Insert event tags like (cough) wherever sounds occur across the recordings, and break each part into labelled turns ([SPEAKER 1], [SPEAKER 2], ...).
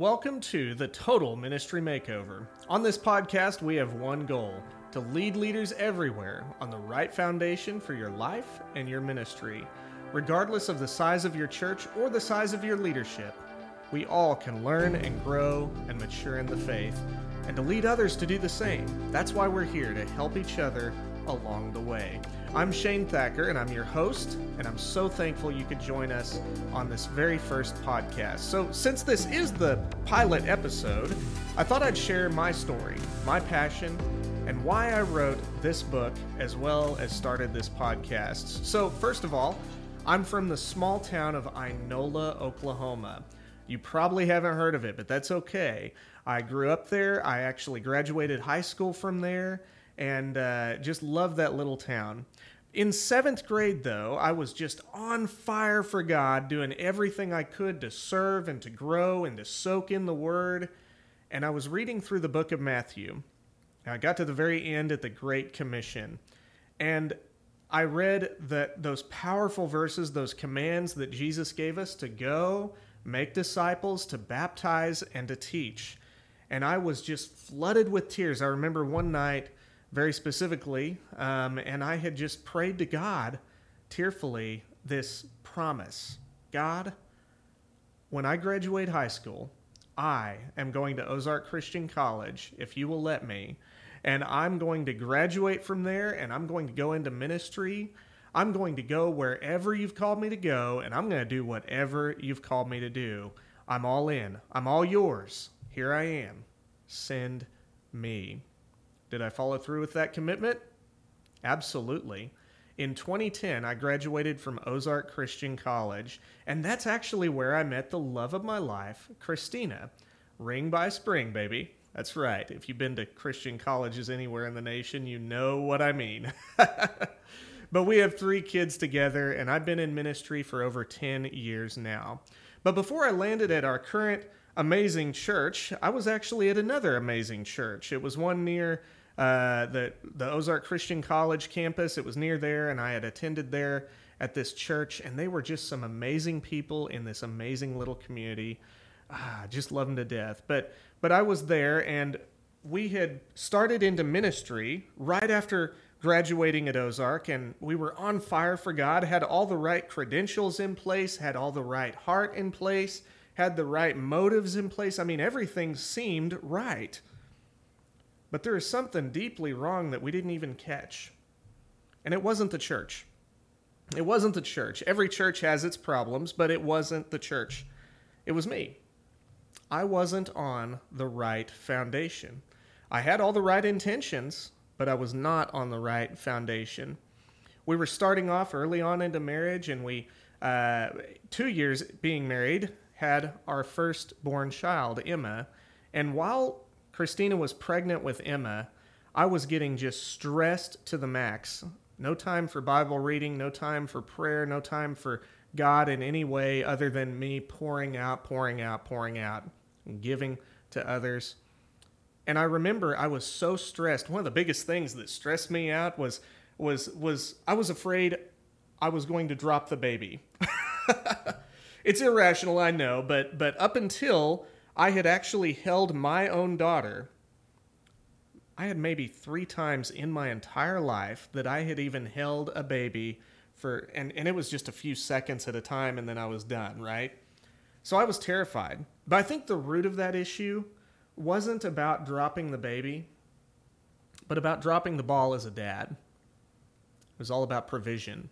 [SPEAKER 1] Welcome to the Total Ministry Makeover. On this podcast, we have one goal to lead leaders everywhere on the right foundation for your life and your ministry. Regardless of the size of your church or the size of your leadership, we all can learn and grow and mature in the faith, and to lead others to do the same. That's why we're here to help each other along the way. I'm Shane Thacker, and I'm your host, and I'm so thankful you could join us on this very first podcast. So, since this is the pilot episode, I thought I'd share my story, my passion, and why I wrote this book as well as started this podcast. So, first of all, I'm from the small town of Inola, Oklahoma. You probably haven't heard of it, but that's okay. I grew up there. I actually graduated high school from there and uh, just love that little town. In seventh grade, though, I was just on fire for God, doing everything I could to serve and to grow and to soak in the Word. And I was reading through the book of Matthew. I got to the very end at the Great Commission. And I read that those powerful verses, those commands that Jesus gave us to go, make disciples, to baptize, and to teach. And I was just flooded with tears. I remember one night very specifically, um, and I had just prayed to God tearfully this promise God, when I graduate high school, I am going to Ozark Christian College, if you will let me, and I'm going to graduate from there and I'm going to go into ministry. I'm going to go wherever you've called me to go, and I'm going to do whatever you've called me to do. I'm all in. I'm all yours. Here I am. Send me. Did I follow through with that commitment? Absolutely. In 2010, I graduated from Ozark Christian College, and that's actually where I met the love of my life, Christina. Ring by spring, baby. That's right. If you've been to Christian colleges anywhere in the nation, you know what I mean. (laughs) but we have three kids together, and I've been in ministry for over 10 years now. But before I landed at our current amazing church, I was actually at another amazing church. It was one near uh, the the Ozark Christian College campus. It was near there, and I had attended there at this church, and they were just some amazing people in this amazing little community. Ah, just love them to death. But but I was there, and we had started into ministry right after graduating at Ozark, and we were on fire for God. Had all the right credentials in place, had all the right heart in place, had the right motives in place. I mean, everything seemed right. But there is something deeply wrong that we didn't even catch. And it wasn't the church. It wasn't the church. Every church has its problems, but it wasn't the church. It was me. I wasn't on the right foundation. I had all the right intentions, but I was not on the right foundation. We were starting off early on into marriage, and we, uh, two years being married, had our first-born child, Emma. And while Christina was pregnant with Emma, I was getting just stressed to the max. No time for Bible reading, no time for prayer, no time for God in any way other than me pouring out, pouring out, pouring out, and giving to others. And I remember I was so stressed. One of the biggest things that stressed me out was was was I was afraid I was going to drop the baby. (laughs) it's irrational, I know, but but up until I had actually held my own daughter. I had maybe three times in my entire life that I had even held a baby for, and, and it was just a few seconds at a time, and then I was done, right? So I was terrified. But I think the root of that issue wasn't about dropping the baby, but about dropping the ball as a dad. It was all about provision.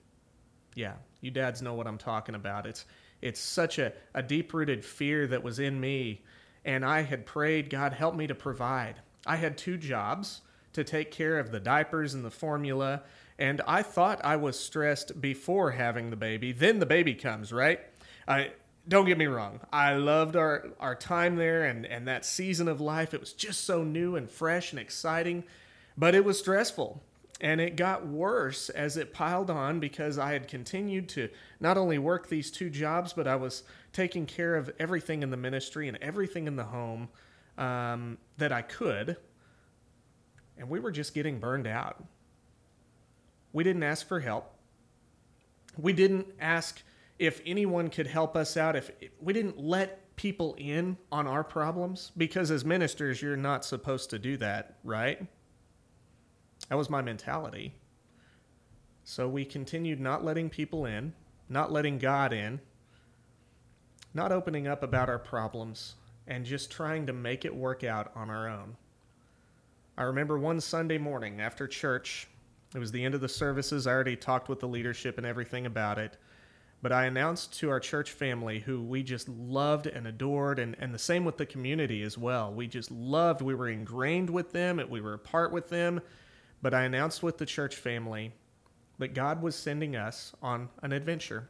[SPEAKER 1] Yeah, you dads know what I'm talking about. It's it's such a, a deep rooted fear that was in me. And I had prayed, God, help me to provide. I had two jobs to take care of the diapers and the formula. And I thought I was stressed before having the baby. Then the baby comes, right? I, don't get me wrong. I loved our, our time there and, and that season of life. It was just so new and fresh and exciting, but it was stressful. And it got worse as it piled on because I had continued to not only work these two jobs, but I was taking care of everything in the ministry and everything in the home um, that I could. And we were just getting burned out. We didn't ask for help. We didn't ask if anyone could help us out. If we didn't let people in on our problems because as ministers, you're not supposed to do that, right? That was my mentality. So we continued not letting people in, not letting God in, not opening up about our problems, and just trying to make it work out on our own. I remember one Sunday morning after church, it was the end of the services. I already talked with the leadership and everything about it. But I announced to our church family, who we just loved and adored, and, and the same with the community as well. We just loved, we were ingrained with them, we were a part with them. But I announced with the church family that God was sending us on an adventure.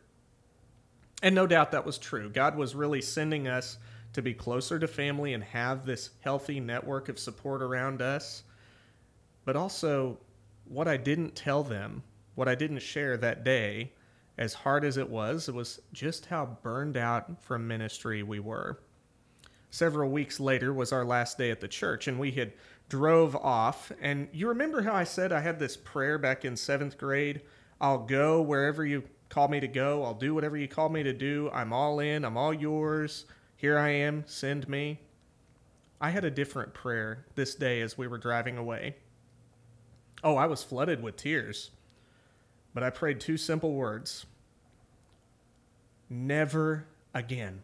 [SPEAKER 1] And no doubt that was true. God was really sending us to be closer to family and have this healthy network of support around us. But also, what I didn't tell them, what I didn't share that day, as hard as it was, it was just how burned out from ministry we were. Several weeks later was our last day at the church, and we had drove off. And you remember how I said I had this prayer back in seventh grade? I'll go wherever you call me to go. I'll do whatever you call me to do. I'm all in. I'm all yours. Here I am. Send me. I had a different prayer this day as we were driving away. Oh, I was flooded with tears. But I prayed two simple words Never again.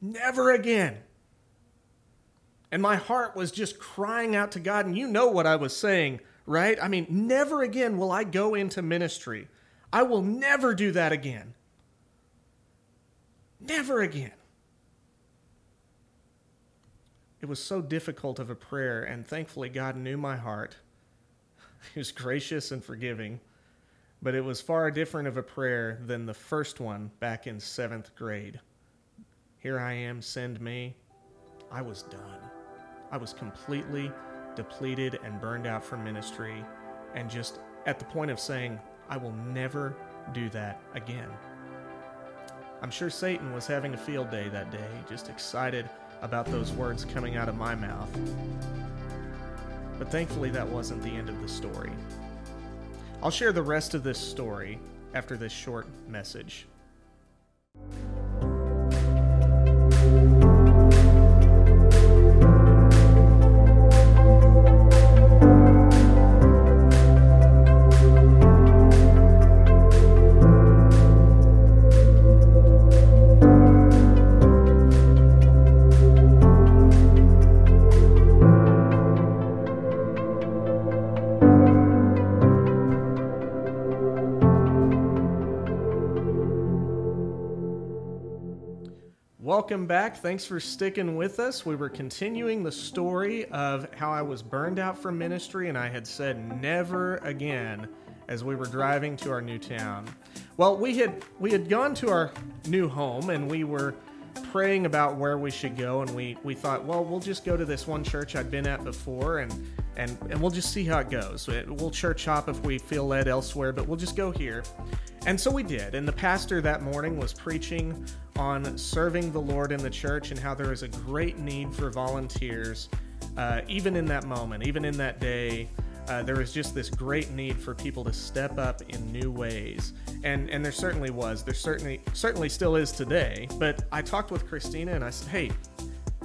[SPEAKER 1] Never again. And my heart was just crying out to God. And you know what I was saying, right? I mean, never again will I go into ministry. I will never do that again. Never again. It was so difficult of a prayer, and thankfully, God knew my heart. (laughs) He was gracious and forgiving, but it was far different of a prayer than the first one back in seventh grade. Here I am, send me. I was done. I was completely depleted and burned out from ministry, and just at the point of saying, I will never do that again. I'm sure Satan was having a field day that day, just excited about those words coming out of my mouth. But thankfully, that wasn't the end of the story. I'll share the rest of this story after this short message. Welcome back. Thanks for sticking with us. We were continuing the story of how I was burned out from ministry and I had said never again as we were driving to our new town. Well, we had we had gone to our new home and we were praying about where we should go and we we thought, well, we'll just go to this one church I'd been at before and and and we'll just see how it goes. We'll church hop if we feel led elsewhere, but we'll just go here. And so we did. And the pastor that morning was preaching on serving the Lord in the church and how there is a great need for volunteers, uh, even in that moment, even in that day. Uh, there was just this great need for people to step up in new ways, and and there certainly was. There certainly certainly still is today. But I talked with Christina and I said, hey,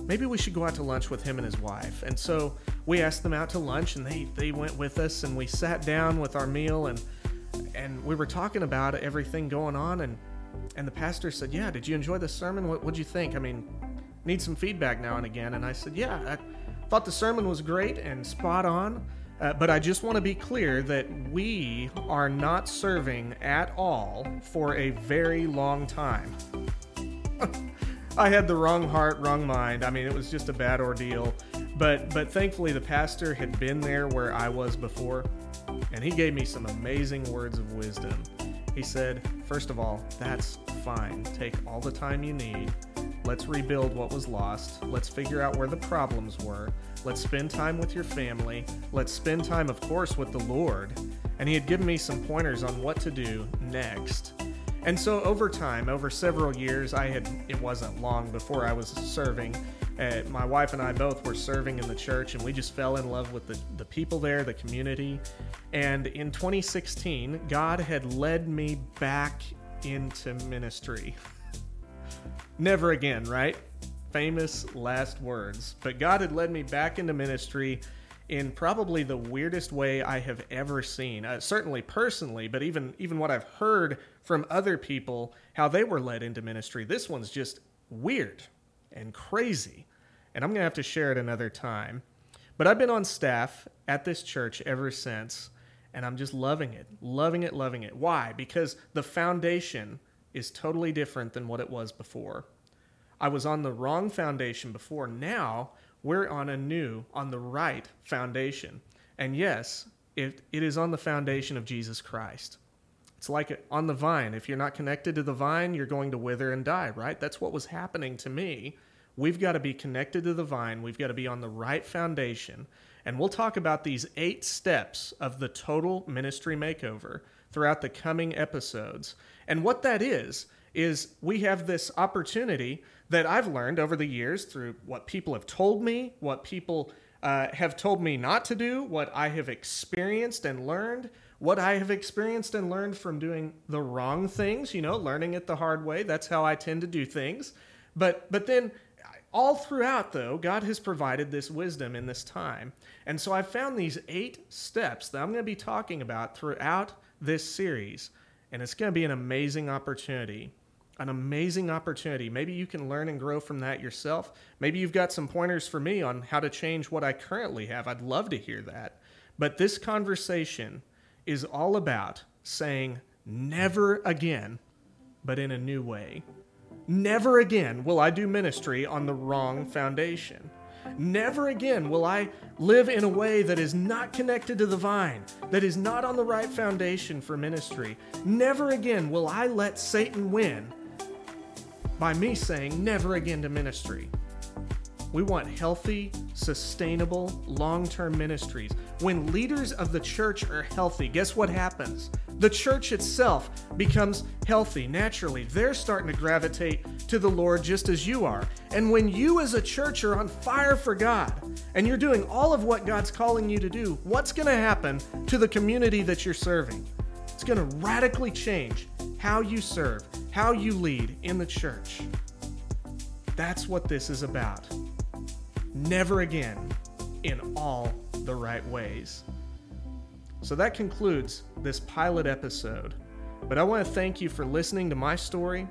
[SPEAKER 1] maybe we should go out to lunch with him and his wife. And so we asked them out to lunch, and they they went with us, and we sat down with our meal and and we were talking about everything going on and and the pastor said yeah did you enjoy the sermon? What would you think? I mean need some feedback now and again. And i said yeah i thought the sermon was great and spot on uh, but i just want to be clear that we are not serving at all for a very long time. (laughs) I had the wrong heart wrong mind. I mean it was just a bad ordeal. But but thankfully the pastor had been there where i was before and he gave me some amazing words of wisdom. He said, First of all, that's fine. Take all the time you need. Let's rebuild what was lost. Let's figure out where the problems were. Let's spend time with your family. Let's spend time, of course, with the Lord. And he had given me some pointers on what to do next. And so over time, over several years, I had, it wasn't long before I was serving, uh, my wife and I both were serving in the church, and we just fell in love with the, the people there, the community. And in 2016, God had led me back into ministry. (laughs) Never again, right? Famous last words. But God had led me back into ministry in probably the weirdest way I have ever seen. Uh, certainly personally, but even even what I've heard from other people how they were led into ministry. This one's just weird and crazy. And I'm going to have to share it another time. But I've been on staff at this church ever since, and I'm just loving it. Loving it, loving it. Why? Because the foundation is totally different than what it was before. I was on the wrong foundation before. Now we're on a new, on the right foundation. And yes, it, it is on the foundation of Jesus Christ. It's like on the vine. If you're not connected to the vine, you're going to wither and die, right? That's what was happening to me. We've got to be connected to the vine. We've got to be on the right foundation. And we'll talk about these eight steps of the total ministry makeover throughout the coming episodes. And what that is, is we have this opportunity that I've learned over the years through what people have told me, what people uh, have told me not to do, what I have experienced and learned, what I have experienced and learned from doing the wrong things, you know, learning it the hard way. That's how I tend to do things. But but then all throughout though, God has provided this wisdom in this time. And so I've found these eight steps that I'm going to be talking about throughout this series. And it's going to be an amazing opportunity an amazing opportunity. Maybe you can learn and grow from that yourself. Maybe you've got some pointers for me on how to change what I currently have. I'd love to hear that. But this conversation is all about saying never again, but in a new way. Never again will I do ministry on the wrong foundation. Never again will I live in a way that is not connected to the vine, that is not on the right foundation for ministry. Never again will I let Satan win by me saying never again to ministry. We want healthy, sustainable, long term ministries. When leaders of the church are healthy, guess what happens? The church itself becomes healthy naturally. They're starting to gravitate to the Lord just as you are. And when you as a church are on fire for God and you're doing all of what God's calling you to do, what's going to happen to the community that you're serving? It's going to radically change how you serve, how you lead in the church. That's what this is about. Never again in all the right ways. So that concludes this pilot episode. But I want to thank you for listening to my story,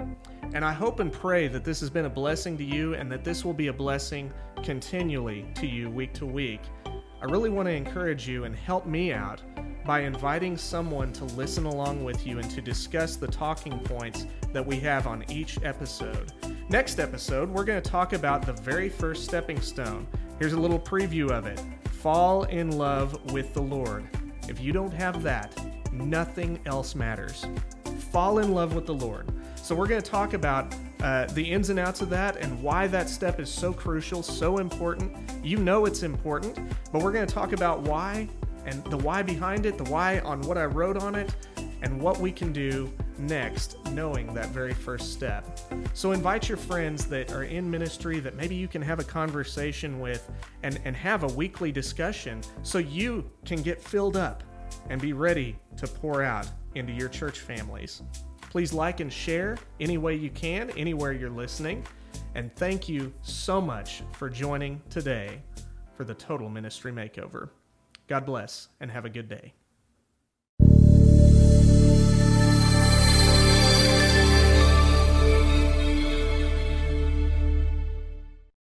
[SPEAKER 1] and I hope and pray that this has been a blessing to you and that this will be a blessing continually to you week to week. I really want to encourage you and help me out by inviting someone to listen along with you and to discuss the talking points that we have on each episode. Next episode, we're going to talk about the very first stepping stone. Here's a little preview of it Fall in love with the Lord. If you don't have that, nothing else matters. Fall in love with the Lord. So, we're going to talk about uh, the ins and outs of that and why that step is so crucial, so important. You know it's important, but we're going to talk about why and the why behind it, the why on what I wrote on it, and what we can do next, knowing that very first step. So invite your friends that are in ministry that maybe you can have a conversation with and, and have a weekly discussion so you can get filled up and be ready to pour out into your church families. Please like and share any way you can, anywhere you're listening. And thank you so much for joining today for the Total Ministry Makeover. God bless and have a good day.